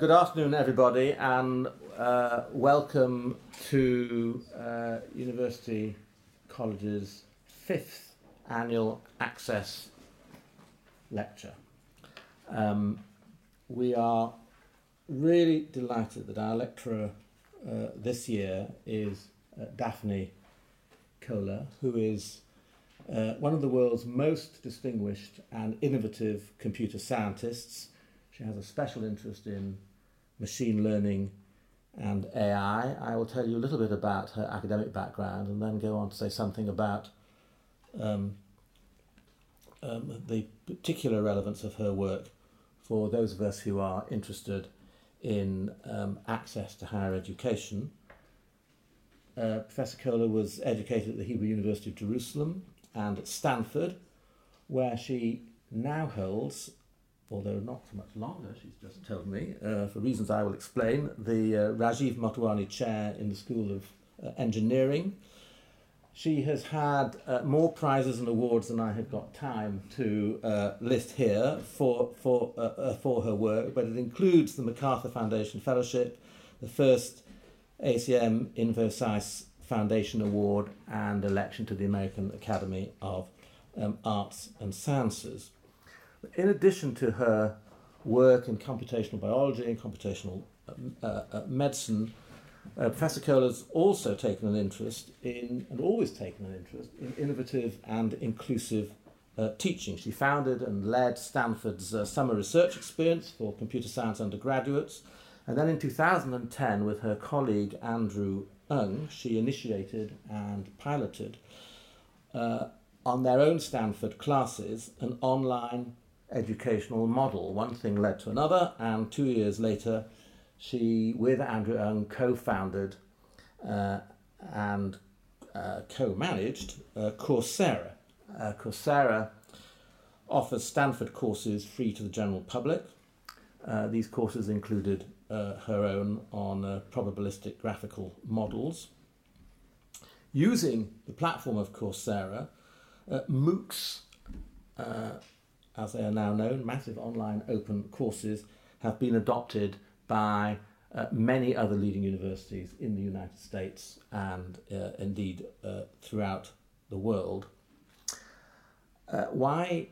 Good afternoon, everybody, and uh, welcome to uh, University College's fifth annual Access lecture. Um, we are really delighted that our lecturer uh, this year is uh, Daphne Koller, who is uh, one of the world's most distinguished and innovative computer scientists. She has a special interest in machine learning and AI. I will tell you a little bit about her academic background and then go on to say something about um, um, the particular relevance of her work for those of us who are interested in um, access to higher education. Uh, Professor Koller was educated at the Hebrew University of Jerusalem and at Stanford, where she now holds, although not for much longer, she's just told me, uh, for reasons I will explain, the uh, Rajeev Motwani Chair in the School of uh, Engineering. She has had uh, more prizes and awards than I have got time to uh, list here for, for, uh, for her work, but it includes the MacArthur Foundation Fellowship, the first ACM Infosys Foundation Award, and election to the American Academy of um, Arts and Sciences. In addition to her work in computational biology and computational uh, uh, medicine, uh, Professor has also taken an interest in, and always taken an interest in innovative and inclusive uh, teaching. She founded and led Stanford's uh, summer research experience for computer science undergraduates. And then in 2010, with her colleague Andrew Ng, she initiated and piloted uh, on their own Stanford classes an online educational model. One thing led to another, and two years later, she, with Andrew Ng, co founded uh, and uh, co managed uh, Coursera. Uh, Coursera offers Stanford courses free to the general public. Uh, these courses included uh, her own on probabilistic graphical models. Using the platform of Coursera, MOOCs, as they are now known, massive online open courses, have been adopted by uh, many other leading universities in the United States and uh, indeed uh, throughout the world. Uh, why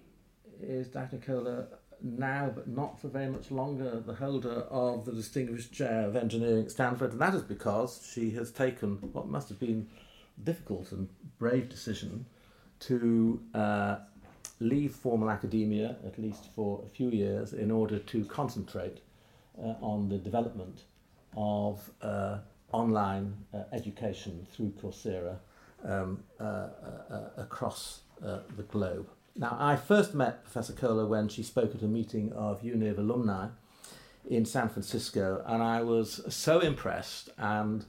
is Daphne Koller now, but not for very much longer, the holder of the Distinguished Chair of Engineering at Stanford? And that is because she has taken what must have been a difficult and brave decision to uh, leave formal academia, at least for a few years, in order to concentrate uh, on the development of uh, online uh, education through Coursera um, uh, uh, uh, across the globe. Now, I first met Professor Koller when she spoke at a meeting of UNIV alumni in San Francisco, and I was so impressed and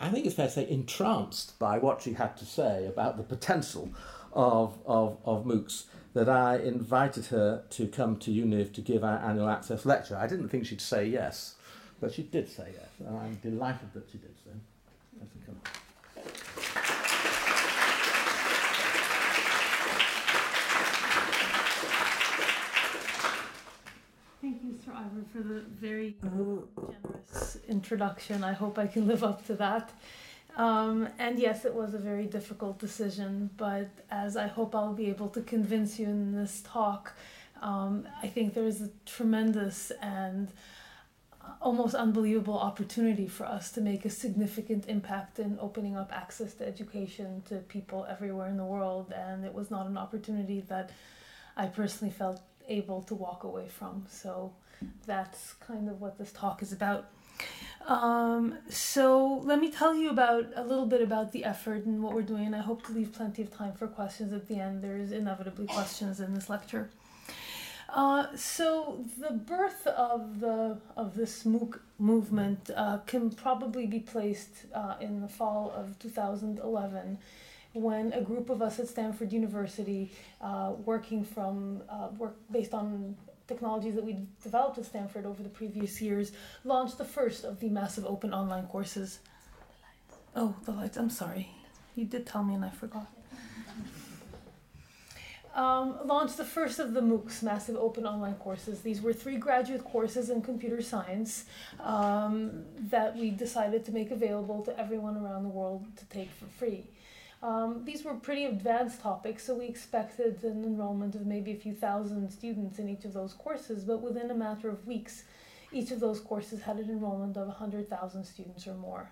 I think it's fair to say entranced by what she had to say about the potential of, of, of MOOCs that I invited her to come to UNIV to give our annual access lecture. I didn't think she'd say yes, but she did say yes, and I'm delighted that she did so. Thank you, Sir Ivor, for the very generous introduction. I hope I can live up to that. Um, and yes, it was a very difficult decision, but as I hope I'll be able to convince you in this talk, um, I think there is a tremendous and almost unbelievable opportunity for us to make a significant impact in opening up access to education to people everywhere in the world. And it was not an opportunity that I personally felt able to walk away from. So that's kind of what this talk is about. Um, so let me tell you about a little bit about the effort and what we're doing. I hope to leave plenty of time for questions at the end. There's inevitably questions in this lecture. Uh, so the birth of the of this MOOC movement uh, can probably be placed uh, in the fall of 2011 when a group of us at Stanford University, uh, working from uh, work based on technologies that we developed at Stanford over the previous years, launched the first of the massive open online courses. Oh, the lights. I'm sorry. You did tell me and I forgot. um, launched the first of the MOOCs, Massive Open Online Courses. These were three graduate courses in computer science um, that we decided to make available to everyone around the world to take for free. Um, these were pretty advanced topics, so we expected an enrollment of maybe a few thousand students in each of those courses, but within a matter of weeks, each of those courses had an enrollment of 100,000 students or more.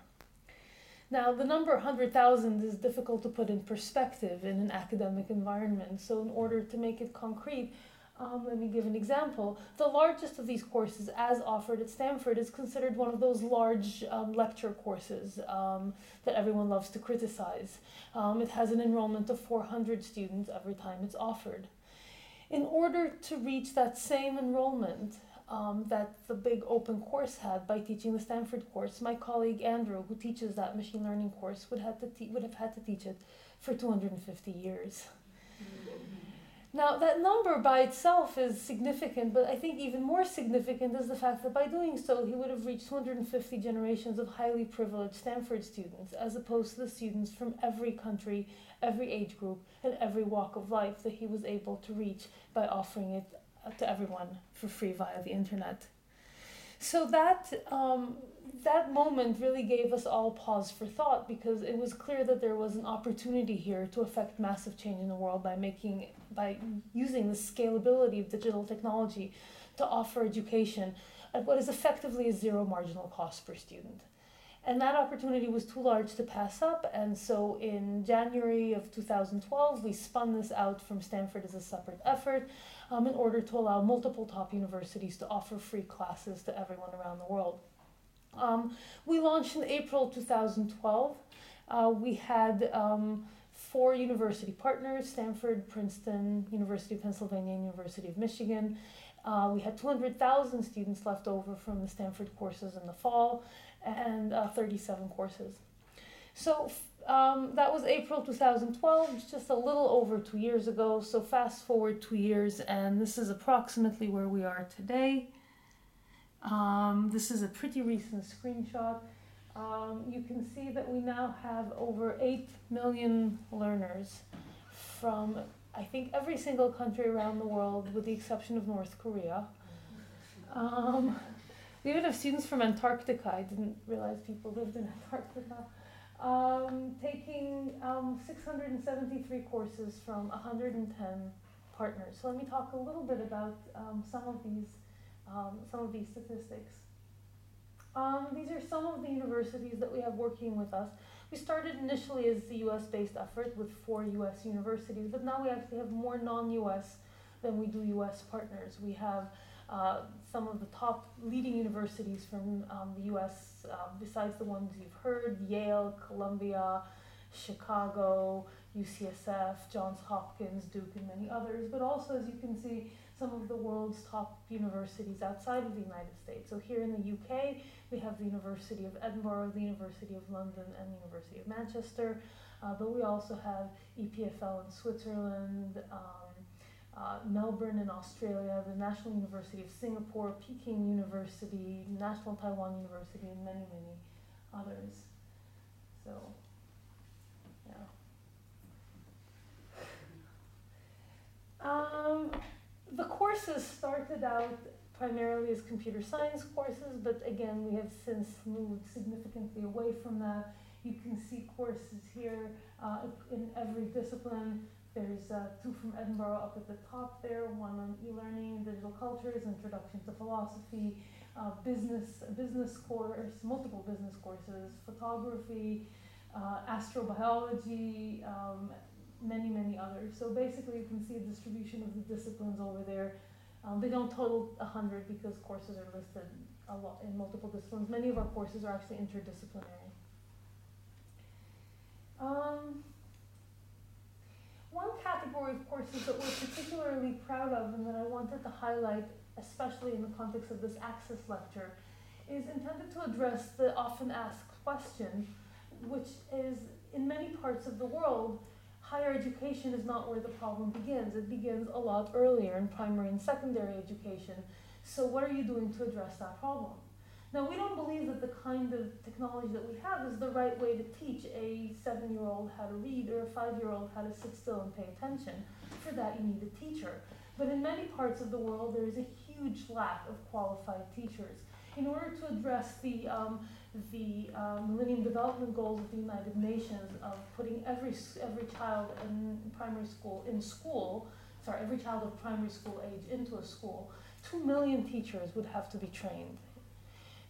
Now, the number 100,000 is difficult to put in perspective in an academic environment, so in order to make it concrete, um, let me give an example. The largest of these courses, as offered at Stanford, is considered one of those large um, lecture courses um, that everyone loves to criticize. Um, it has an enrollment of 400 students every time it's offered. In order to reach that same enrollment, um, that the big open course had by teaching the Stanford course. My colleague Andrew, who teaches that machine learning course, would have to te- would have had to teach it for 250 years. Now, that number by itself is significant, but I think even more significant is the fact that by doing so, he would have reached 250 generations of highly privileged Stanford students, as opposed to the students from every country, every age group, and every walk of life that he was able to reach by offering it to everyone for free via the internet. So that um, that moment really gave us all pause for thought because it was clear that there was an opportunity here to affect massive change in the world by making by using the scalability of digital technology to offer education at what is effectively a zero marginal cost per student. And that opportunity was too large to pass up, and so in January of 2012, we spun this out from Stanford as a separate effort um, in order to allow multiple top universities to offer free classes to everyone around the world. Um, we launched in April 2012. Uh, we had um, four university partners Stanford, Princeton, University of Pennsylvania, and University of Michigan. Uh, we had 200,000 students left over from the Stanford courses in the fall and uh, 37 courses. So um, that was April 2012, just a little over two years ago. So fast forward two years, and this is approximately where we are today. Um, this is a pretty recent screenshot. Um, you can see that we now have over 8 million learners from, I think, every single country around the world, with the exception of North Korea. Um, we even have students from Antarctica. I didn't realize people lived in Antarctica um, taking um, 673 courses from 110 partners. So let me talk a little bit about um, some of these um, some of these statistics. Um, these are some of the universities that we have working with us. We started initially as the U.S. based effort with four U.S. universities, but now we actually have more non-U.S. than we do U.S. partners. We have uh, some of the top leading universities from um, the US, uh, besides the ones you've heard Yale, Columbia, Chicago, UCSF, Johns Hopkins, Duke, and many others, but also, as you can see, some of the world's top universities outside of the United States. So here in the UK, we have the University of Edinburgh, the University of London, and the University of Manchester. Uh, but we also have EPFL in Switzerland, um, uh, Melbourne in Australia, the National University of Singapore, Peking University, National Taiwan University, and many, many others. So, yeah. Um, the courses started out primarily as computer science courses, but again, we have since moved significantly away from that. You can see courses here uh, in every discipline. There's uh, two from Edinburgh up at the top there, one on e-learning, digital cultures, introduction to philosophy, uh, business, business course, multiple business courses, photography, uh, astrobiology, um, many, many others. So basically you can see a distribution of the disciplines over there. Um, they don't total 100 because courses are listed a lot in multiple disciplines. Many of our courses are actually interdisciplinary. Um, one category of courses that we're particularly proud of and that I wanted to highlight, especially in the context of this Access lecture, is intended to address the often asked question, which is in many parts of the world, higher education is not where the problem begins. It begins a lot earlier in primary and secondary education. So, what are you doing to address that problem? Now, we don't believe that the kind of technology that we have is the right way to teach a seven year old how to read or a five year old how to sit still and pay attention. For that, you need a teacher. But in many parts of the world, there is a huge lack of qualified teachers. In order to address the, um, the uh, Millennium Development Goals of the United Nations of putting every, every child in primary school in school, sorry, every child of primary school age into a school, two million teachers would have to be trained.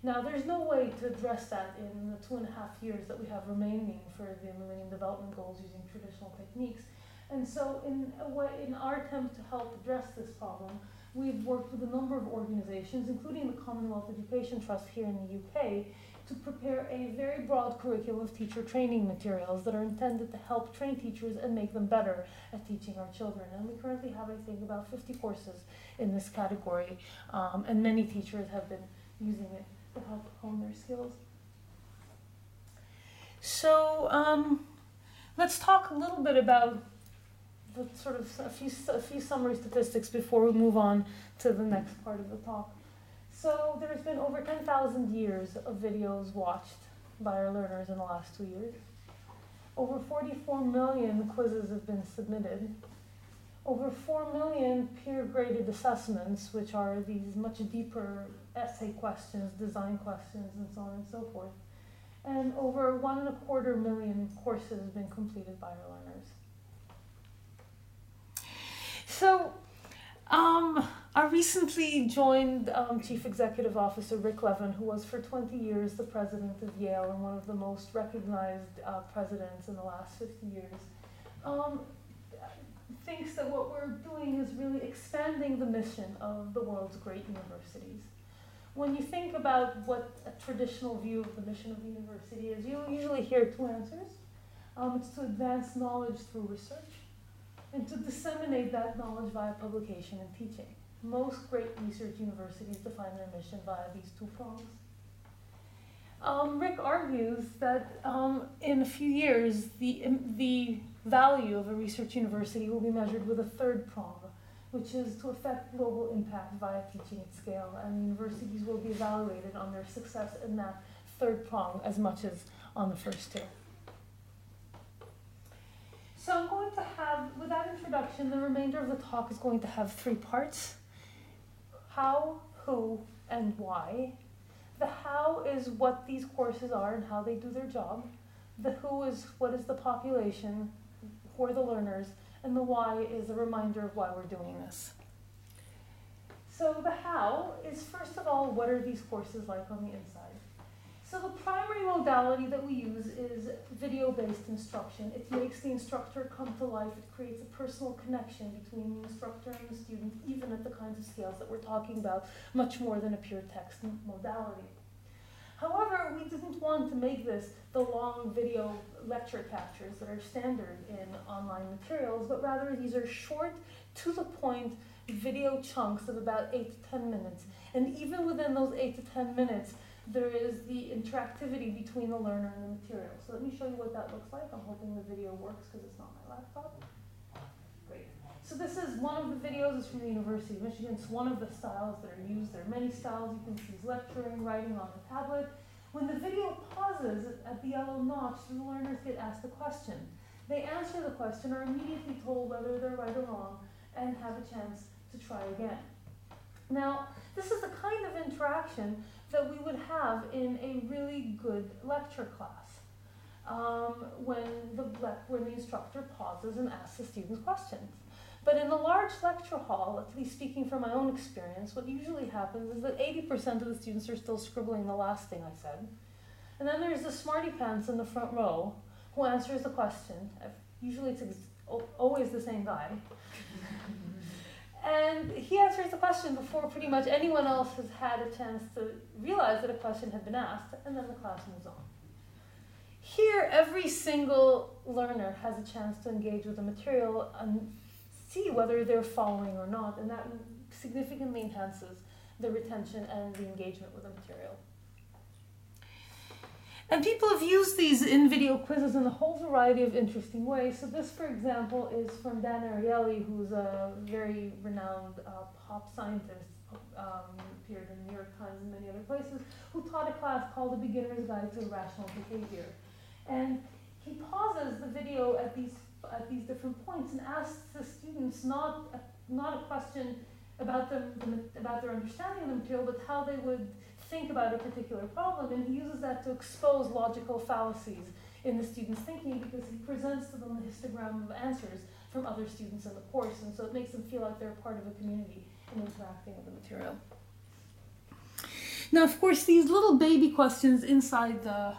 Now, there's no way to address that in the two and a half years that we have remaining for the Millennium Development Goals using traditional techniques. And so, in, a way, in our attempt to help address this problem, we've worked with a number of organizations, including the Commonwealth Education Trust here in the UK, to prepare a very broad curriculum of teacher training materials that are intended to help train teachers and make them better at teaching our children. And we currently have, I think, about 50 courses in this category, um, and many teachers have been using it help hone their skills. So um, let's talk a little bit about the sort of a few, a few summary statistics before we move on to the next part of the talk. So there's been over 10,000 years of videos watched by our learners in the last two years. Over 44 million quizzes have been submitted. Over 4 million peer graded assessments, which are these much deeper essay questions, design questions, and so on and so forth. And over one and a quarter million courses have been completed by our learners. So, um, I recently joined um, Chief Executive Officer Rick Levin, who was for 20 years the president of Yale and one of the most recognized uh, presidents in the last 50 years. Um, thinks that what we're doing is really expanding the mission of the world's great universities. When you think about what a traditional view of the mission of the university is, you usually hear two answers. Um, it's to advance knowledge through research and to disseminate that knowledge via publication and teaching. Most great research universities define their mission via these two prongs. Um, Rick argues that um, in a few years, the, the value of a research university will be measured with a third prong, which is to affect global impact via teaching at scale. And universities will be evaluated on their success in that third prong as much as on the first two. So I'm going to have, with that introduction, the remainder of the talk is going to have three parts. How, who, and why. The how is what these courses are and how they do their job. The who is what is the population, who are the learners, and the why is a reminder of why we're doing this. So the how is first of all, what are these courses like on the inside? So the primary modality that we use is video-based instruction. It makes the instructor come to life. It creates a personal connection between the instructor and the student, even at the kinds of scales that we're talking about, much more than a pure text modality. However, we didn't want to make this the long video lecture captures that are standard in online materials, but rather these are short, to the point video chunks of about 8 to 10 minutes. And even within those 8 to 10 minutes, there is the interactivity between the learner and the material. So let me show you what that looks like. I'm hoping the video works because it's not my laptop. So this is one of the videos. It's from the University of Michigan. It's one of the styles that are used. There are many styles. You can choose lecturing, writing on a tablet. When the video pauses at the yellow notch, the learners get asked a question. They answer the question, are immediately told whether they're right or wrong, and have a chance to try again. Now, this is the kind of interaction that we would have in a really good lecture class um, when, the, when the instructor pauses and asks the students questions. But in a large lecture hall, at least speaking from my own experience, what usually happens is that 80% of the students are still scribbling the last thing I said. And then there's the smarty pants in the front row who answers the question. Usually it's ex- always the same guy. And he answers the question before pretty much anyone else has had a chance to realize that a question had been asked, and then the class moves on. Here, every single learner has a chance to engage with the material and see whether they're following or not, and that significantly enhances the retention and the engagement with the material. And people have used these in video quizzes in a whole variety of interesting ways. So this, for example, is from Dan Ariely, who's a very renowned uh, pop scientist, um, appeared in the New York Times and many other places, who taught a class called The Beginner's Guide to Irrational Behavior. And he pauses the video at these at these different points and asks the students not a, not a question about them about their understanding of the material, but how they would think about a particular problem, and he uses that to expose logical fallacies in the students' thinking because he presents to them a histogram of answers from other students in the course, and so it makes them feel like they're part of a community in interacting with the material. Now, of course, these little baby questions inside the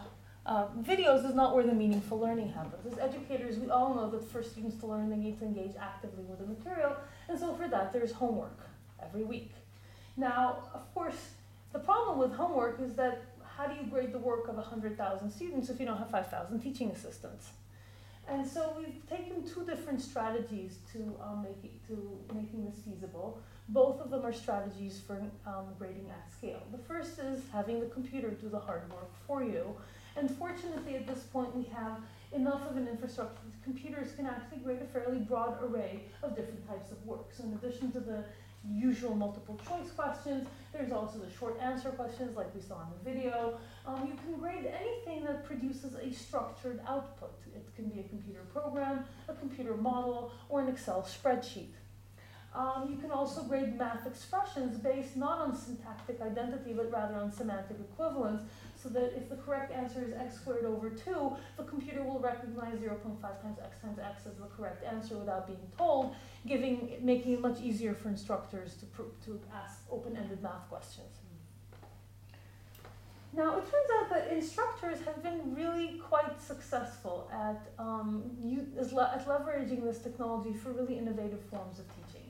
uh, videos is not where the meaningful learning happens. As educators, we all know that for students to learn, they need to engage actively with the material, and so for that, there's homework every week. Now, of course, the problem with homework is that how do you grade the work of 100,000 students if you don't have 5,000 teaching assistants? And so we've taken two different strategies to um, make it, to making this feasible. Both of them are strategies for um, grading at scale. The first is having the computer do the hard work for you. And fortunately, at this point, we have enough of an infrastructure that computers can actually grade a fairly broad array of different types of work. So in addition to the usual multiple choice questions. There's also the short answer questions like we saw in the video. Um, you can grade anything that produces a structured output. It can be a computer program, a computer model, or an Excel spreadsheet. Um, you can also grade math expressions based not on syntactic identity, but rather on semantic equivalence, so that if the correct answer is x squared over 2, the computer will recognize 0.5 times x times x as the correct answer without being told, giving, making it much easier for instructors to, to ask open-ended math questions. Now, it turns out that instructors have been really quite successful at, um, at leveraging this technology for really innovative forms of teaching.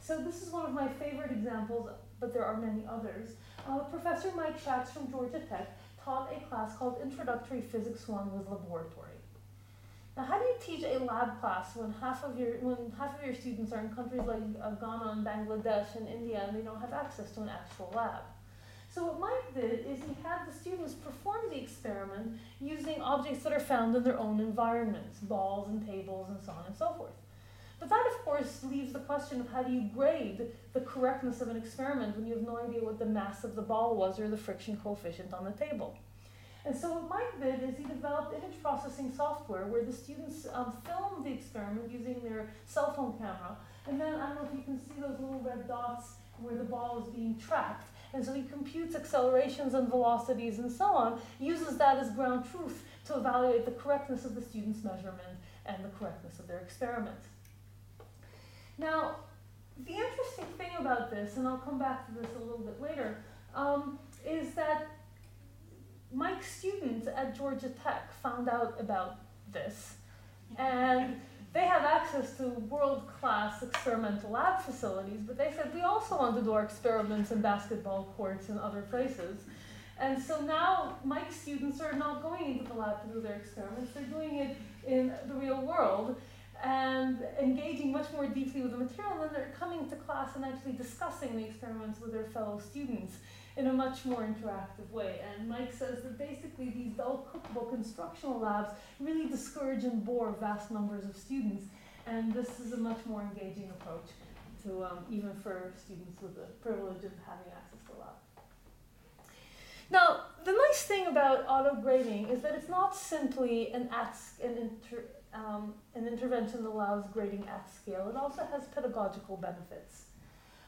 So this is one of my favorite examples, but there are many others. Uh, Professor Mike Schatz from Georgia Tech taught a class called Introductory Physics 1 with Laboratory. Now, how do you teach a lab class when half of your when half of your students are in countries like uh, Ghana and Bangladesh and India and they don't have access to an actual lab? So what Mike did is he had the students perform the experiment using objects that are found in their own environments, balls and tables and so on and so forth. But that, of course, leaves the question of how do you grade the correctness of an experiment when you have no idea what the mass of the ball was or the friction coefficient on the table. And so what Mike did is he developed image processing software where the students um, filmed the experiment using their cell phone camera. And then, I don't know if you can see those little red dots where the ball is being tracked. And so he computes accelerations and velocities and so on, uses that as ground truth to evaluate the correctness of the student's measurement and the correctness of their experiment. Now, the interesting thing about this, and I'll come back to this a little bit later, um, is that Mike's students at Georgia Tech found out about this, and they have access to world-class experimental lab facilities, but they said we also want to do our experiments in basketball courts and other places. And so now Mike's students are not going into the lab to do their experiments, they're doing it in the real world and engaging much more deeply with the material, and then they're coming to class and actually discussing the experiments with their fellow students in a much more interactive way. And Mike says that basically these dull cookbook instructional labs really discourage and bore vast numbers of students, and this is a much more engaging approach to um, even for students with the privilege of having access to lab. Now, the nice thing about auto grading is that it's not simply an, ask an inter, um, an intervention that allows grading at scale. It also has pedagogical benefits.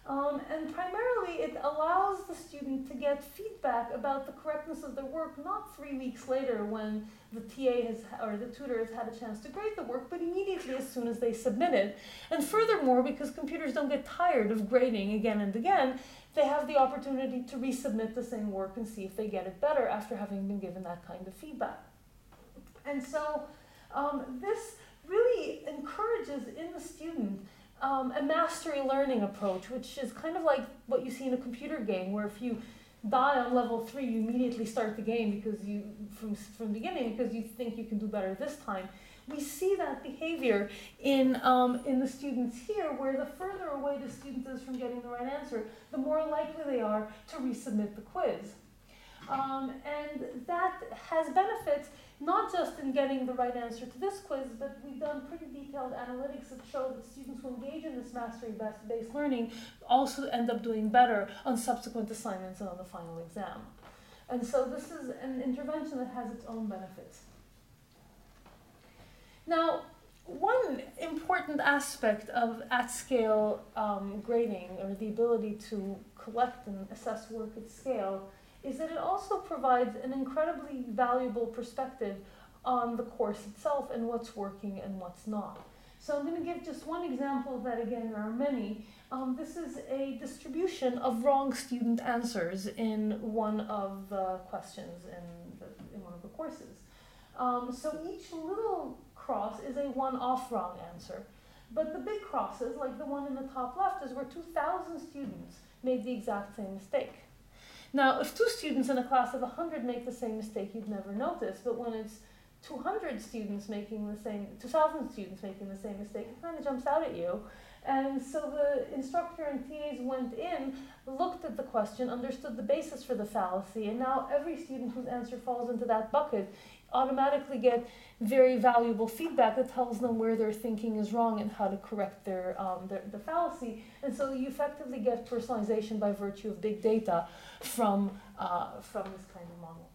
Um, and primarily, it allows the student to get feedback about the correctness of their work not three weeks later when the TA has or the tutor has had a chance to grade the work, but immediately as soon as they submit it. And furthermore, because computers don't get tired of grading again and again, they have the opportunity to resubmit the same work and see if they get it better after having been given that kind of feedback. And so um, this really encourages in the student um, a mastery learning approach, which is kind of like what you see in a computer game, where if you die on level three, you immediately start the game because you from from the beginning because you think you can do better this time. We see that behavior in um, in the students here, where the further away the student is from getting the right answer, the more likely they are to resubmit the quiz. Um, and that has benefits not just in getting the right answer to this quiz, but we've done pretty detailed analytics that show that students who engage in this mastery-based learning also end up doing better on subsequent assignments and on the final exam. And so this is an intervention that has its own benefits. Now, one important aspect of at scale um, grading, or the ability to collect and assess work at scale, is that it also provides an incredibly valuable perspective on the course itself and what's working and what's not. So I'm going to give just one example of that. Again, there are many. Um, this is a distribution of wrong student answers in one of the questions in, the, in one of the courses. Um, so each little cross is a one-off wrong answer. But the big crosses, like the one in the top left, is where 2,000 students made the exact same mistake. Now, if two students in a class of 100 make the same mistake, you'd never notice. But when it's 200 students making the same, 2,000 students making the same mistake, it kind of jumps out at you. And so the instructor and TAs went in, looked at the question, understood the basis for the fallacy, and now every student whose answer falls into that bucket automatically get very valuable feedback that tells them where their thinking is wrong and how to correct their, um, their, the fallacy. And so you effectively get personalization by virtue of big data from, uh, from this kind of model.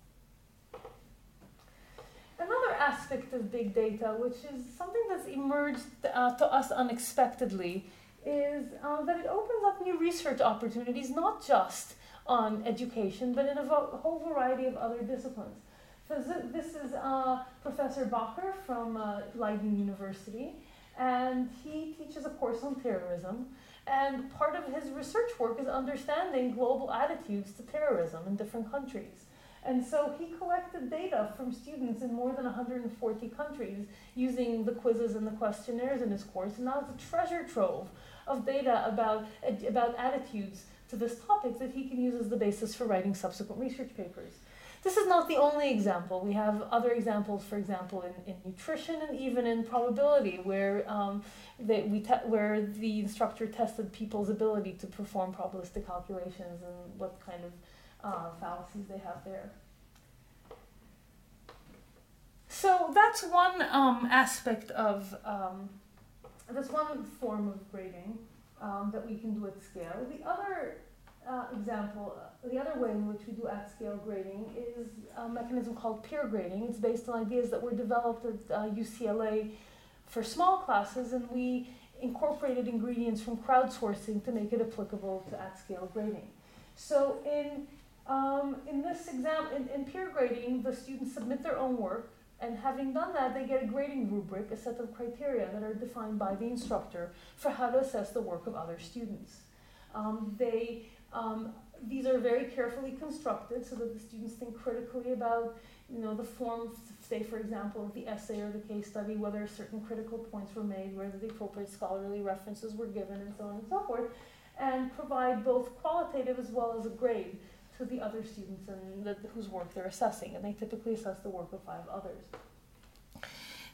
Another aspect of big data, which is something that's emerged uh, to us unexpectedly, is uh, that it opens up new research opportunities, not just on education, but in a whole variety of other disciplines. So this is uh, Professor Bakker from uh, Leiden University, and he teaches a course on terrorism. And part of his research work is understanding global attitudes to terrorism in different countries. And so he collected data from students in more than 140 countries using the quizzes and the questionnaires in his course. And now it's a treasure trove of data about, about attitudes to this topic that he can use as the basis for writing subsequent research papers. This is not the only example. We have other examples, for example, in, in nutrition and even in probability, where, um, they, we te- where the instructor tested people's ability to perform probabilistic calculations and what kind of uh, fallacies they have there. So that's one um, aspect of, um, that's one form of grading um, that we can do at scale. The other uh, example, uh, the other way in which we do at scale grading is a mechanism called peer grading. It's based on ideas that were developed at uh, UCLA for small classes, and we incorporated ingredients from crowdsourcing to make it applicable to at scale grading. So in um, in this exam, in, in peer grading, the students submit their own work, and having done that, they get a grading rubric, a set of criteria that are defined by the instructor for how to assess the work of other students. Um, they um, these are very carefully constructed so that the students think critically about you know, the form, say, for example, of the essay or the case study, whether certain critical points were made, whether the appropriate scholarly references were given, and so on and so forth, and provide both qualitative as well as a grade to the other students and the, whose work they're assessing. And they typically assess the work of five others.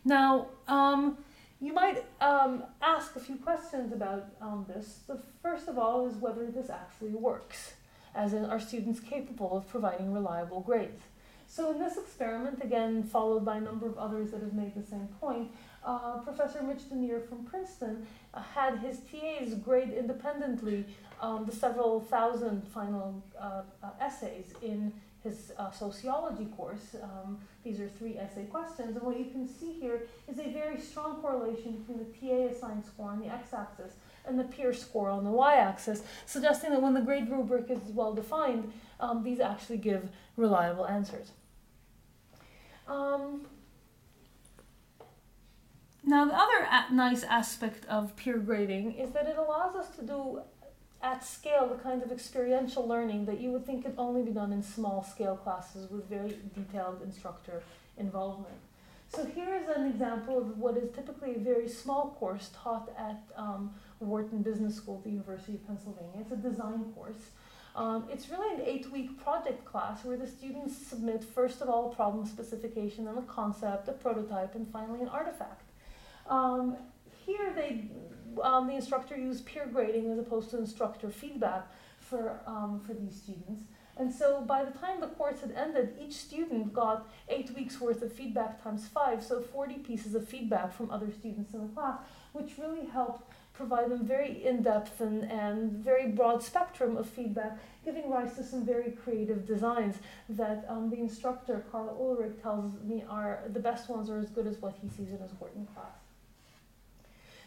Now, um, you might um, ask a few questions about um, this. The first of all is whether this actually works, as in are students capable of providing reliable grades. So in this experiment, again followed by a number of others that have made the same point, uh, Professor Mitch Duneier from Princeton uh, had his TAs grade independently um, the several thousand final uh, uh essays in his uh, sociology course. Um, these are three essay questions, and what you can see here is a very strong correlation between the TA assigned score on the x-axis and the peer score on the y-axis, suggesting that when the grade rubric is well defined, um, these actually give reliable answers. Um, now, the other nice aspect of peer grading is that it allows us to do at scale the kind of experiential learning that you would think could only be done in small scale classes with very detailed instructor involvement. So here is an example of what is typically a very small course taught at um, Wharton Business School at the University of Pennsylvania. It's a design course. Um, it's really an eight week project class where the students submit, first of all, a problem specification and a concept, a prototype, and finally an artifact. Um, here they um, the instructor used peer grading as opposed to instructor feedback for, um, for these students. And so by the time the course had ended, each student got eight weeks worth of feedback times five, so 40 pieces of feedback from other students in the class, which really helped provide them very in-depth and, and very broad spectrum of feedback, giving rise to some very creative designs that um, the instructor, Karl Ulrich, tells me are the best ones are as good as what he sees in his Wharton class.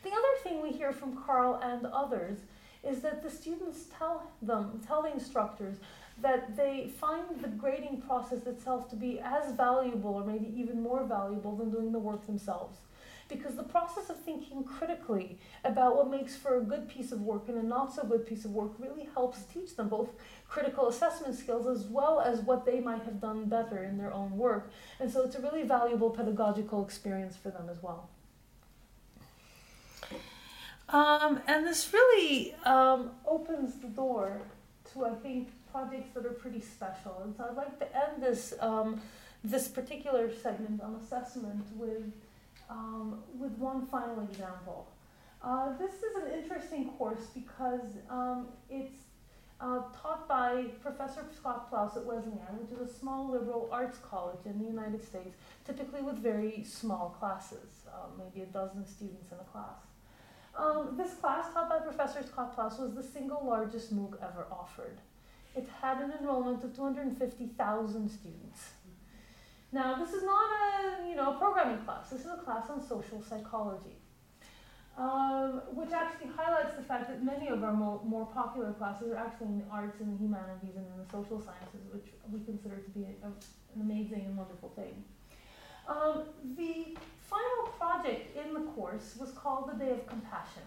The other thing we hear from Karl and others is that the students tell them, tell the instructors, that they find the grading process itself to be as valuable or maybe even more valuable than doing the work themselves. Because the process of thinking critically about what makes for a good piece of work and a not so good piece of work really helps teach them both critical assessment skills as well as what they might have done better in their own work. And so it's a really valuable pedagogical experience for them as well. Um, and this really um, opens the door to, I think, projects that are pretty special. And so I'd like to end this um, this particular segment on assessment with um, with one final example. Uh, this is an interesting course because um, it's uh, taught by Professor Scott Plous at Wesleyan, which is a small liberal arts college in the United States, typically with very small classes, uh, maybe a dozen students in a class. Um, this class, taught by Professor Scott Plous, was the single largest MOOC ever offered. It had an enrollment of 250,000 students. Now, this is not a you know programming class. This is a class on social psychology, um, which actually highlights the fact that many of our mo- more popular classes are actually in the arts and the humanities and in the social sciences, which we consider to be a, a, an amazing and wonderful thing. Um, the final project in the course was called the Day of Compassion.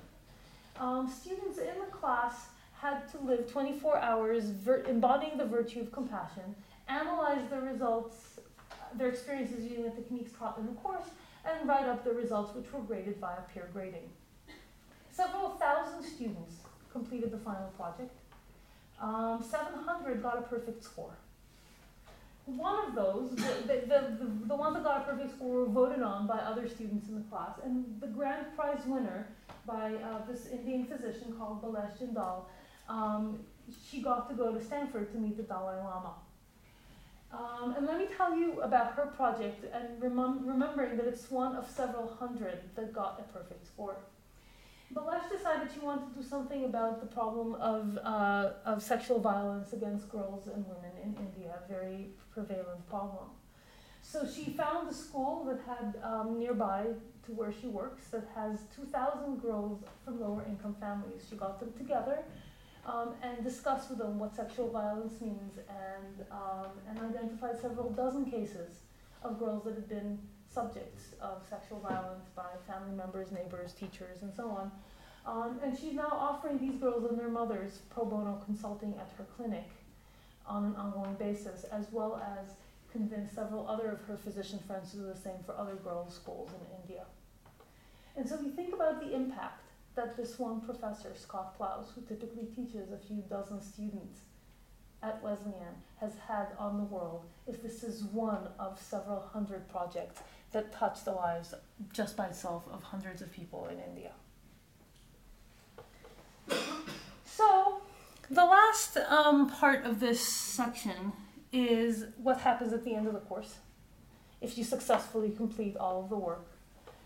Um, students in the class had to live 24 hours ver- embodying the virtue of compassion, analyze the results, their experiences using the techniques taught in the course, and write up the results, which were graded via peer grading. Several thousand students completed the final project. Um, 700 got a perfect score. One of those, the, the, the, the ones that got a perfect score were voted on by other students in the class, and the grand prize winner by uh, this Indian physician called Balesh Jindal um, she got to go to Stanford to meet the Dalai Lama. Um, and let me tell you about her project and remem- remembering that it's one of several hundred that got a perfect score. Balesh decided she wanted to do something about the problem of, uh, of sexual violence against girls and women in India, a very prevalent problem. So she found a school that had um, nearby to where she works that has 2,000 girls from lower income families. She got them together um, and discussed with them what sexual violence means and, um, and identified several dozen cases of girls that had been subjects of sexual violence by family members, neighbors, teachers, and so on. Um, and she's now offering these girls and their mothers pro bono consulting at her clinic on an ongoing basis, as well as convince several other of her physician friends to do the same for other girls' schools in India. And so we think about the impact that this one professor, Scott Plous, who typically teaches a few dozen students at Wesleyan, has had on the world if this is one of several hundred projects that touch the lives just by itself of hundreds of people in India. So, the last um, part of this section is what happens at the end of the course if you successfully complete all of the work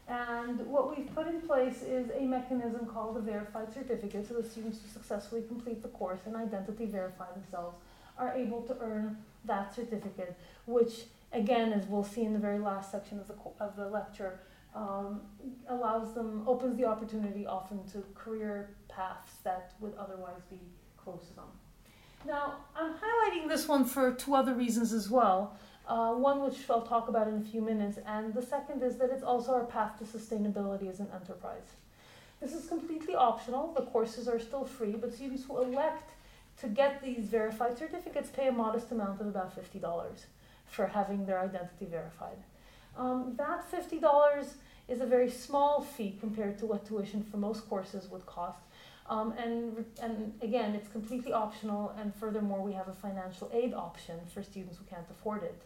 and what we've put in place is a mechanism called a verified certificate, so the students who successfully complete the course and identity verify themselves are able to earn that certificate, which again, as we'll see in the very last section of the, of the lecture, um, allows them, opens the opportunity often to career paths that would otherwise be closed to them. Now, I'm highlighting this one for two other reasons as well. Uh, one which I'll talk about in a few minutes, and the second is that it's also our path to sustainability as an enterprise. This is completely optional. The courses are still free, but students who elect to get these verified certificates pay a modest amount of about $50 for having their identity verified. Um, that $50 is a very small fee compared to what tuition for most courses would cost. Um, and, and again, it's completely optional, and furthermore, we have a financial aid option for students who can't afford it.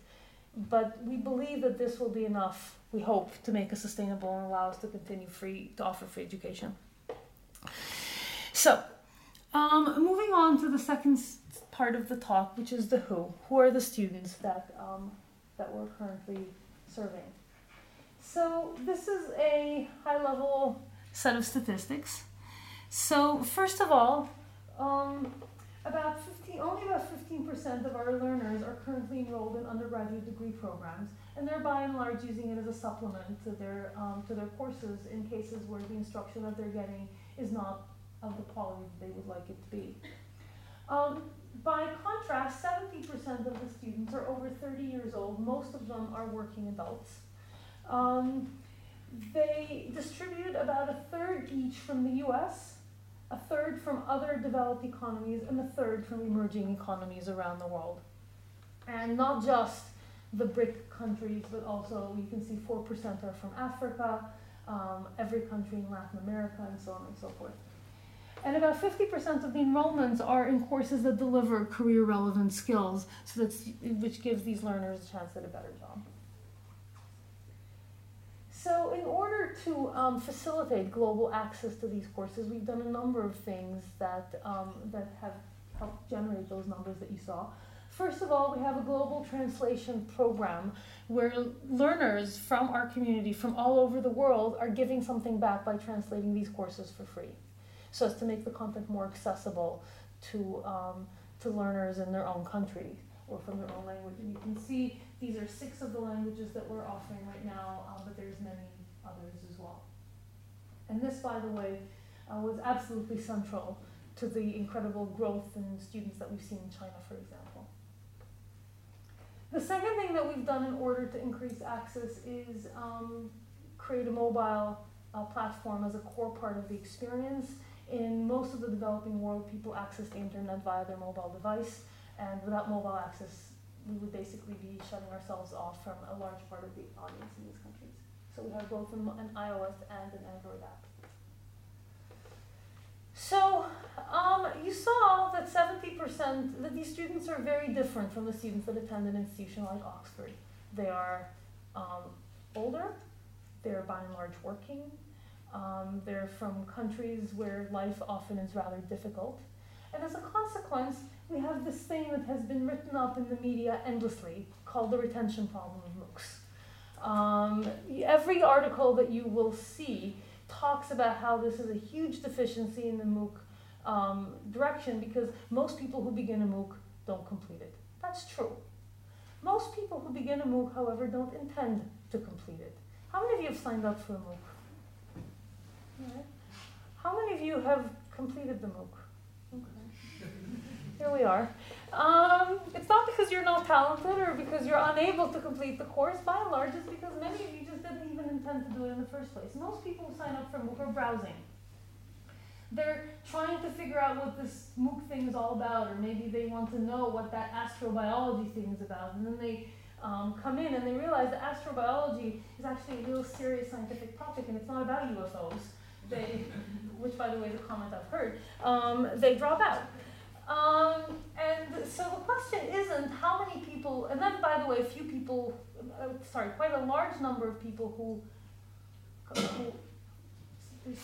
But we believe that this will be enough, we hope, to make us sustainable and allow us to continue free, to offer free education. So, um, moving on to the second part of the talk, which is the who. Who are the students that, um, that we're currently serving? So, this is a high level set of statistics. So, first of all, um, about 15, only about 15% of our learners are currently enrolled in undergraduate degree programs, and they're by and large using it as a supplement to their um, to their courses in cases where the instruction that they're getting is not of the quality that they would like it to be. Um, by contrast, 70% of the students are over 30 years old. Most of them are working adults. Um, they distribute about a third each from the US, a third from other developed economies, and a third from emerging economies around the world. And not just the BRIC countries, but also you can see 4% are from Africa, um, every country in Latin America, and so on and so forth. And about 50% of the enrollments are in courses that deliver career relevant skills, so that's, which gives these learners a chance at a better job. So, in order to um, facilitate global access to these courses, we've done a number of things that, um, that have helped generate those numbers that you saw. First of all, we have a global translation program where learners from our community from all over the world are giving something back by translating these courses for free so as to make the content more accessible to, um, to learners in their own country or from their own language. And you can see these are six of the languages that we're offering right now, uh, but there's many others as well. And this, by the way, uh, was absolutely central to the incredible growth in students that we've seen in China, for example. The second thing that we've done in order to increase access is um, create a mobile uh, platform as a core part of the experience. In most of the developing world, people access the internet via their mobile device, and without mobile access, we would basically be shutting ourselves off from a large part of the audience in these countries. So we have both an, iOS and an Android app. So um, you saw that 70% that these students are very different from the students that attend an institution like Oxford. They are um, older, they're by and large working, um, they're from countries where life often is rather difficult. And as a consequence, we have this thing that has been written up in the media endlessly called the retention problem of MOOCs. Um, every article that you will see talks about how this is a huge deficiency in the MOOC um, direction because most people who begin a MOOC don't complete it. That's true. Most people who begin a MOOC, however, don't intend to complete it. How many of you have signed up for a MOOC? How many of you have completed the MOOC? Okay. Here we are. Um, it's not because you're not talented or because you're unable to complete the course. By and large, it's because many of you just didn't even intend to do it in the first place. Most people who sign up for MOOC are browsing. They're trying to figure out what this MOOC thing is all about, or maybe they want to know what that astrobiology thing is about. And then they um, come in and they realize that astrobiology is actually a real serious scientific topic and it's not about UFOs they, which by the way is a comment I've heard, um, they drop out. Um, and so the question isn't how many people, and then by the way, a few people, uh, sorry, quite a large number of people who, who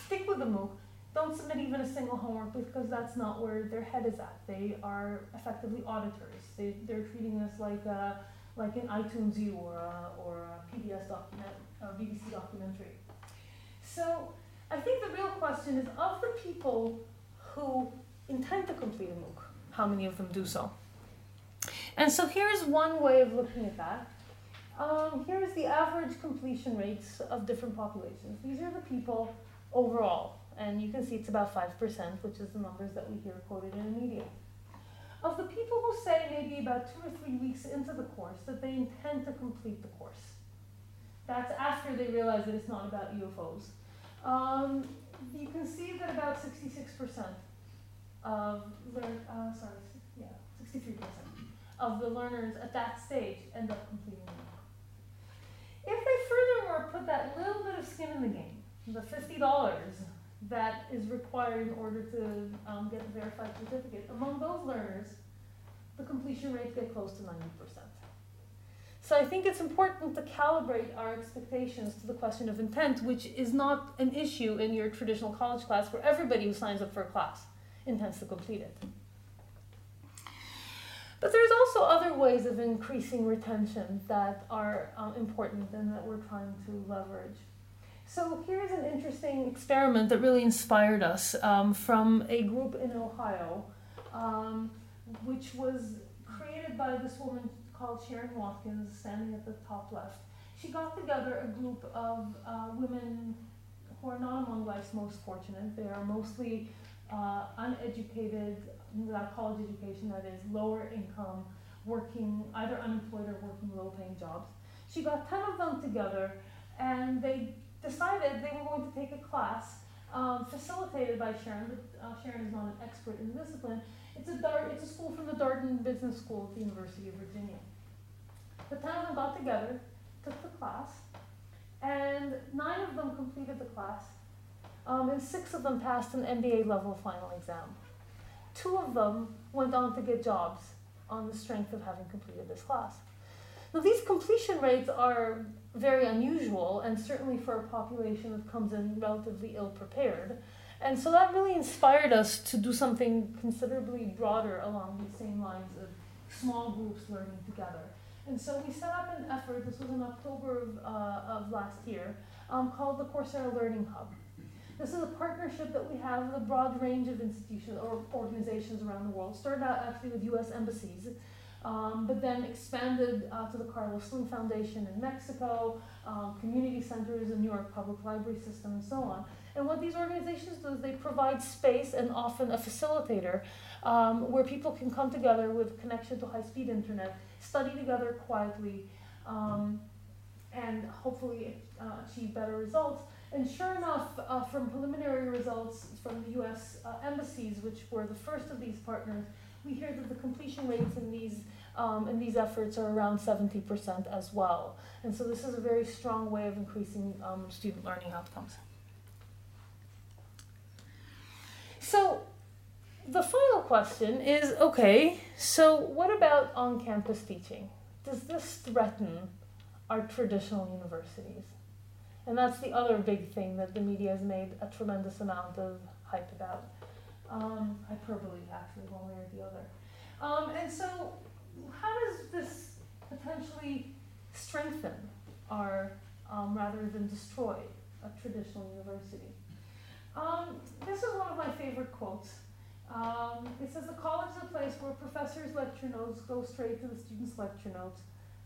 stick with the MOOC don't submit even a single homework because that's not where their head is at. They are effectively auditors. They, they're treating this like a, like an iTunes U or a, or a PBS document, or BBC documentary. So I think the real question is of the people who intend to complete a MOOC, how many of them do so? And so here's one way of looking at that. Um, here's the average completion rates of different populations. These are the people overall, and you can see it's about 5%, which is the numbers that we hear quoted in the media. Of the people who say maybe about two or three weeks into the course that they intend to complete the course, that's after they realize that it's not about UFOs. Um, you can see that about 66% of learn, uh, sorry, yeah, 63% of the learners at that stage end up completing the MOOC. If they furthermore put that little bit of skin in the game, the $50 that is required in order to um, get the verified certificate, among those learners, the completion rates get close to 90%. So I think it's important to calibrate our expectations to the question of intent, which is not an issue in your traditional college class where everybody who signs up for a class intends to complete it. But there's also other ways of increasing retention that are um, important and that we're trying to leverage. So here's an interesting experiment that really inspired us um, from a group in Ohio, um, which was created by this woman called Sharon Watkins, standing at the top left. She got together a group of uh, women who are not among life's most fortunate. They are mostly uh, uneducated, without college education, that is, lower income, working, either unemployed or working low paying jobs. She got 10 of them together and they decided they were going to take a class um, facilitated by Sharon, but uh, Sharon is not an expert in the discipline. It's a, it's a school from the Darden Business School at the University of Virginia. The 10 of them got together, took the class, and nine of them completed the class, um, and six of them passed an MBA level final exam. Two of them went on to get jobs on the strength of having completed this class. Now, these completion rates are very unusual, and certainly for a population that comes in relatively ill prepared. And so that really inspired us to do something considerably broader along these same lines of small groups learning together. And so we set up an effort, this was in October of, uh, of last year, um, called the Coursera Learning Hub. This is a partnership that we have with a broad range of institutions or organizations around the world. Started out actually with US embassies um, but then expanded uh, to the Carlos Slim Foundation in Mexico, um, community centers in New York Public Library System, and so on. And what these organizations do is they provide space and often a facilitator um, where people can come together with connection to high speed internet, study together quietly, um, and hopefully uh, achieve better results. And sure enough, uh, from preliminary results from the US uh, embassies, which were the first of these partners, we hear that the completion rates in these um, and these efforts are around 70% as well. And so this is a very strong way of increasing um, student learning outcomes. So the final question is okay, so what about on campus teaching? Does this threaten our traditional universities? And that's the other big thing that the media has made a tremendous amount of hype about. Um, hyperbole, actually, one way or the other. Um, and so how does this potentially strengthen our, um, rather than destroy, a traditional university? Um, this is one of my favorite quotes. Um, it says, The college is a place where professors' lecture notes go straight to the students' lecture notes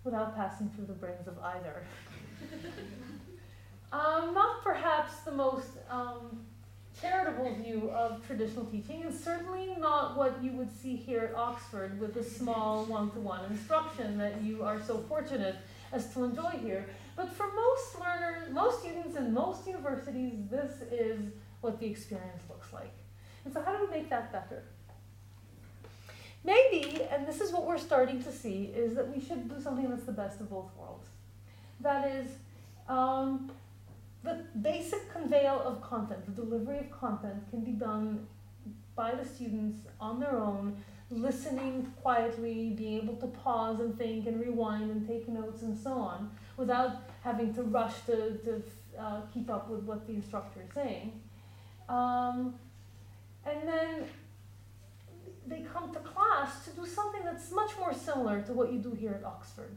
without passing through the brains of either. um, not perhaps the most um, charitable view of traditional teaching, and certainly not what you would see here at Oxford with the small one to one instruction that you are so fortunate as to enjoy here. But for most learners, most students in most universities, this is what the experience looks like. And so, how do we make that better? Maybe, and this is what we're starting to see, is that we should do something that's the best of both worlds. That is, um, the basic conveyal of content, the delivery of content, can be done by the students on their own, listening quietly, being able to pause and think and rewind and take notes and so on, without having to rush to, to uh, keep up with what the instructor is saying. Um, and then they come to class to do something that's much more similar to what you do here at Oxford.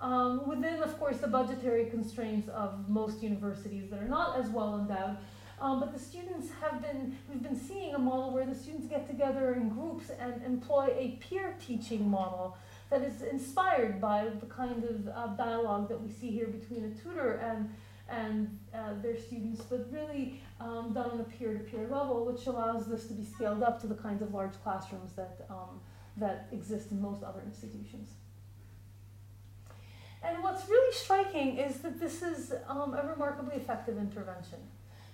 Um, within, of course, the budgetary constraints of most universities that are not as well endowed. Um, but the students have been, we've been seeing a model where the students get together in groups and employ a peer teaching model that is inspired by the kind of uh, dialogue that we see here between a tutor and, and uh, their students, but really um, done on a peer to peer level, which allows this to be scaled up to the kinds of large classrooms that, um, that exist in most other institutions. And what's really striking is that this is um, a remarkably effective intervention.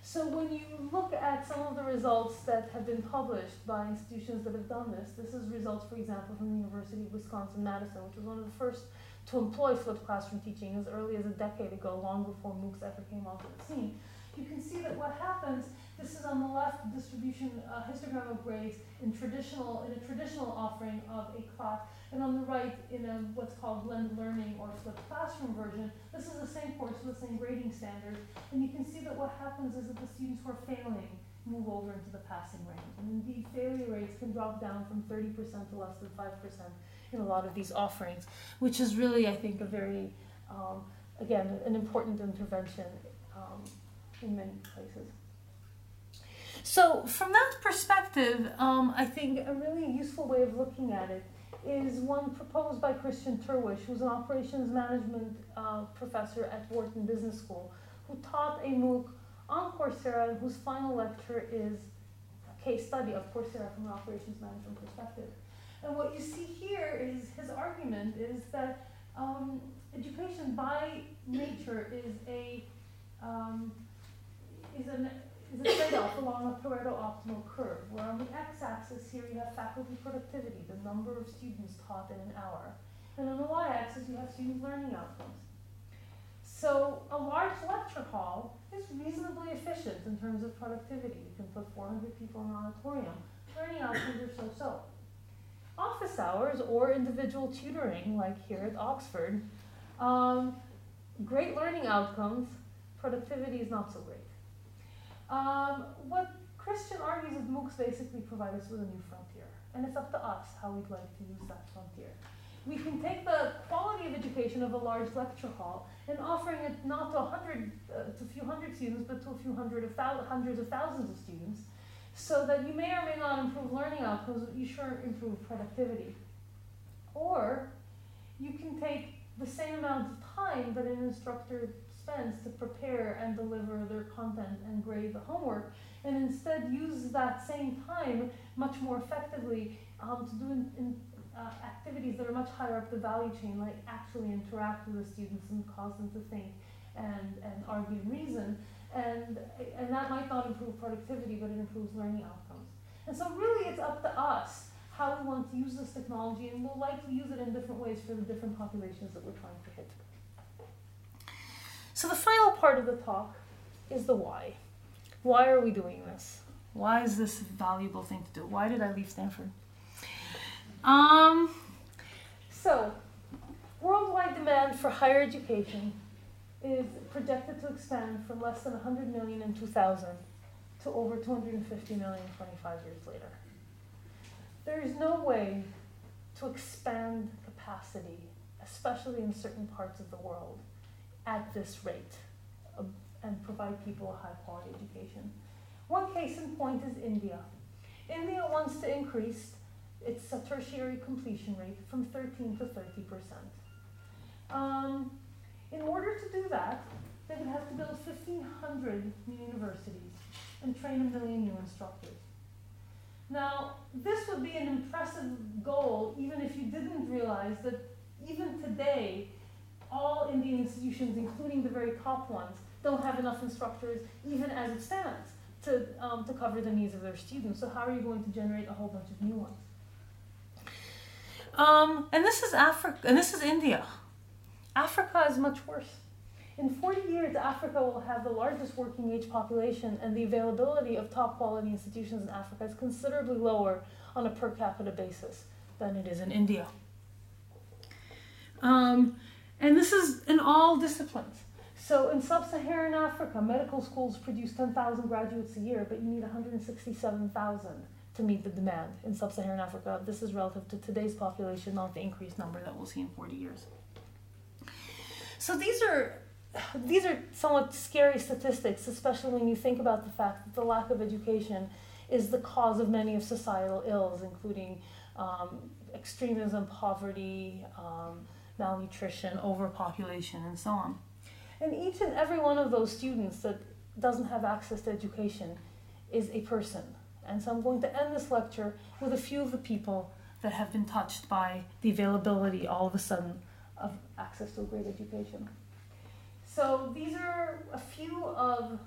So when you look at some of the results that have been published by institutions that have done this, this is results, for example, from the University of Wisconsin-Madison, which was one of the first to employ flipped classroom teaching as early as a decade ago, long before MOOCs ever came onto the scene. You can see that what happens, this is on the left distribution uh, histogram of grades in traditional in a traditional offering of a class and on the right, in a what's called blended learning or flipped classroom version, this is the same course with the same grading standards. And you can see that what happens is that the students who are failing move over into the passing range. And indeed, failure rates can drop down from 30% to less than 5% in a lot of these offerings, which is really, I think, a very, um, again, an important intervention um, in many places. So, from that perspective, um, I think a really useful way of looking at it is one proposed by Christian Terwiesch, who's an operations management uh, professor at Wharton Business School, who taught a MOOC on Coursera, and whose final lecture is a case study of Coursera from an operations management perspective. And what you see here is his argument is that um, education by nature is a um, is an is a trade-off along a Pareto optimal curve, where on the x-axis here you have faculty productivity, the number of students taught in an hour, and on the y-axis you have student learning outcomes. So a large lecture hall is reasonably efficient in terms of productivity. You can put 400 people in an auditorium. Learning outcomes are so-so. Office hours or individual tutoring, like here at Oxford, um, great learning outcomes, productivity is not so great. Um, what Christian argues is MOOCs basically provide us with a new frontier, and it's up to us how we'd like to use that frontier. We can take the quality of education of a large lecture hall and offering it not to a hundred, uh, to a few hundred students, but to a few hundred of hundreds of thousands of students, so that you may or may not improve learning outcomes, but you sure improve productivity. Or you can take the same amount of time that an instructor spends to prepare and deliver their content and grade the homework, and instead use that same time much more effectively um, to do in, in, uh, activities that are much higher up the value chain, like actually interact with the students and cause them to think and, and argue and reason. And, and that might not improve productivity, but it improves learning outcomes. And so, really, it's up to us how we want to use this technology, and we'll likely use it in different ways for the different populations that we're trying to hit. So the final part of the talk is the why. Why are we doing this? Why is this a valuable thing to do? Why did I leave Stanford? Um, so, worldwide demand for higher education is projected to expand from less than 100 million in 2000 to over 250 million 25 years later. There is no way to expand capacity, especially in certain parts of the world, at this rate uh, and provide people a high quality education. One case in point is India. India wants to increase its tertiary completion rate from 13 to 30 percent. Um, in order to do that, they would have to build 1,500 new universities and train a million new instructors. Now, this would be an impressive goal even if you didn't realize that even today, all Indian institutions, including the very top ones, don't have enough instructors, even as it stands, to, um, to cover the needs of their students. So, how are you going to generate a whole bunch of new ones? Um, and this is Africa, and this is India. Africa is much worse. In 40 years, Africa will have the largest working age population, and the availability of top quality institutions in Africa is considerably lower on a per capita basis than it is in India. Um, and this is in all disciplines. So in sub-Saharan Africa, medical schools produce 10,000 graduates a year, but you need 167,000 to meet the demand. In sub-Saharan Africa, this is relative to today's population, not the increased number that we'll see in 40 years. So these are these are somewhat scary statistics, especially when you think about the fact that the lack of education is the cause of many of societal ills, including um, extremism, poverty, um, malnutrition, overpopulation, and so on. And each and every one of those students that doesn't have access to education is a person. And so I'm going to end this lecture with a few of the people that have been touched by the availability all of a sudden access to a great education. So these are a few of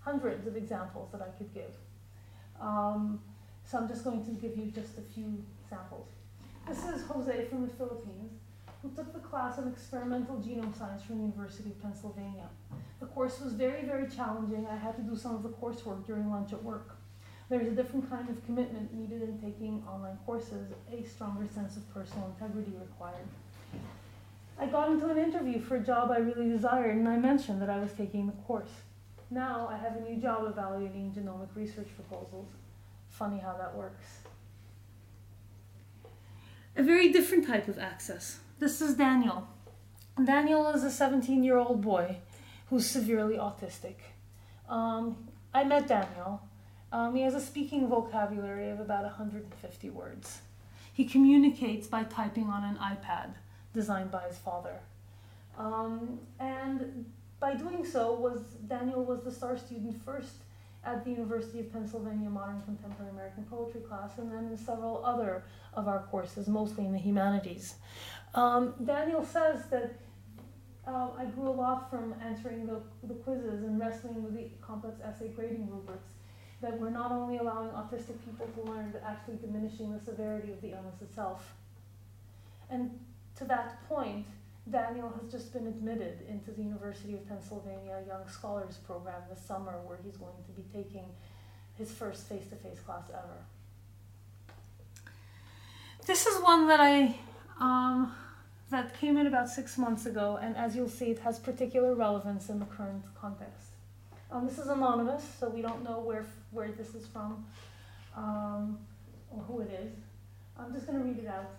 hundreds of examples that I could give. Um, so I'm just going to give you just a few samples. This is Jose from the Philippines who took the class on experimental genome science from the University of Pennsylvania. The course was very, very challenging. I had to do some of the coursework during lunch at work. There's a different kind of commitment needed in taking online courses, a stronger sense of personal integrity required. I got into an interview for a job I really desired, and I mentioned that I was taking the course. Now I have a new job evaluating genomic research proposals. Funny how that works. A very different type of access. This is Daniel. Daniel is a 17 year old boy who's severely autistic. Um, I met Daniel. Um, he has a speaking vocabulary of about 150 words. He communicates by typing on an iPad designed by his father. Um, and by doing so, was Daniel was the star student first at the University of Pennsylvania Modern Contemporary American Poetry class, and then in several other of our courses, mostly in the humanities. Um, Daniel says that uh, I grew a lot from answering the, the quizzes and wrestling with the complex essay grading rubrics that we're not only allowing autistic people to learn, but actually diminishing the severity of the illness itself. And to that point, Daniel has just been admitted into the University of Pennsylvania Young Scholars Program this summer, where he's going to be taking his first face to face class ever. This is one that I um, that came in about six months ago, and as you'll see, it has particular relevance in the current context. Um, this is anonymous, so we don't know where where this is from um, or who it is. I'm just going to read it out.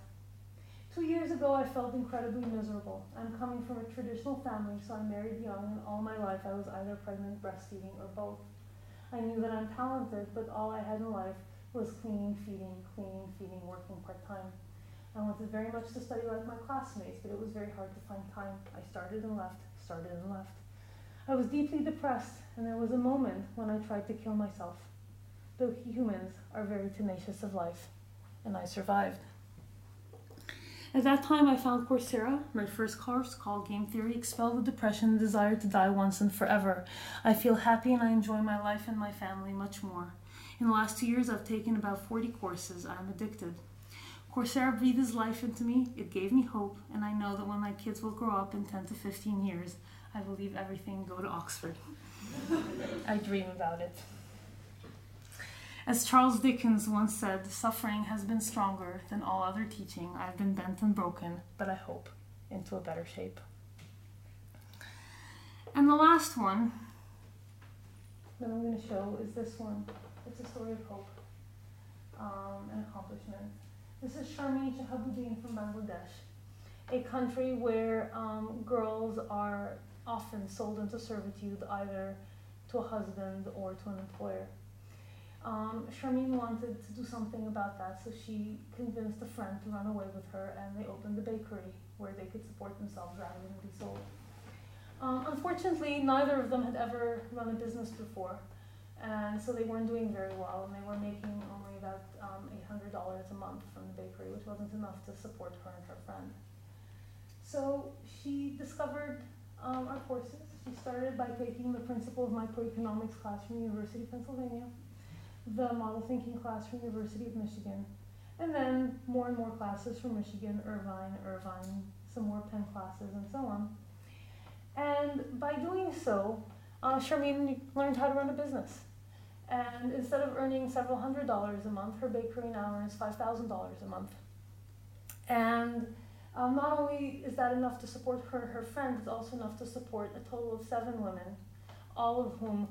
Two years ago, I felt incredibly miserable. I'm coming from a traditional family, so I married young, and all my life I was either pregnant, breastfeeding, or both. I knew that I'm talented, but all I had in life was cleaning, feeding, cleaning, feeding, working part time. I wanted very much to study like my classmates, but it was very hard to find time. I started and left, started and left. I was deeply depressed, and there was a moment when I tried to kill myself. Though humans are very tenacious of life, and I survived. At that time, I found Coursera, my first course called Game Theory, expelled the depression and desire to die once and forever. I feel happy and I enjoy my life and my family much more. In the last two years, I've taken about 40 courses. I'm addicted. Coursera breathes life into me, it gave me hope, and I know that when my kids will grow up in 10 to 15 years, I will leave everything and go to Oxford. I dream about it. As Charles Dickens once said, suffering has been stronger than all other teaching. I've been bent and broken, but I hope into a better shape. And the last one that I'm going to show is this one. It's a story of hope um, and accomplishment. This is Sharmeen Shahabuddin from Bangladesh, a country where um, girls are often sold into servitude either to a husband or to an employer. Um, Sharmeen wanted to do something about that, so she convinced a friend to run away with her, and they opened a bakery where they could support themselves rather than be sold. Um, unfortunately, neither of them had ever run a business before, and so they weren't doing very well, and they were making only about um, $800 a month from the bakery, which wasn't enough to support her and her friend. So she discovered um, our courses. She started by taking the Principle of Microeconomics class from the University of Pennsylvania the model thinking class from University of Michigan, and then more and more classes from Michigan, Irvine, Irvine, some more Penn classes, and so on. And by doing so, uh, Sharmeen learned how to run a business. And instead of earning several hundred dollars a month, her bakery now earns $5,000 a month. And um, not only is that enough to support her and her friend, it's also enough to support a total of seven women, all of whom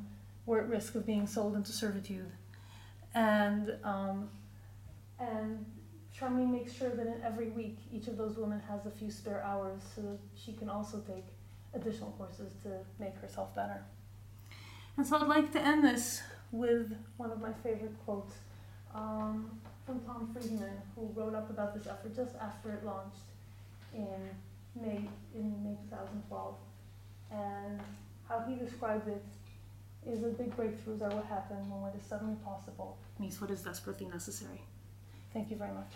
were at risk of being sold into servitude and um, and Sharmeen makes sure that in every week each of those women has a few spare hours so that she can also take additional courses to make herself better. And so I'd like to end this with one of my favorite quotes um, from Tom Friedman, who wrote up about this effort just after it launched in May in May 2012, and how he described it is that big breakthroughs are what happen when what is suddenly possible meets what is desperately necessary. Thank you very much.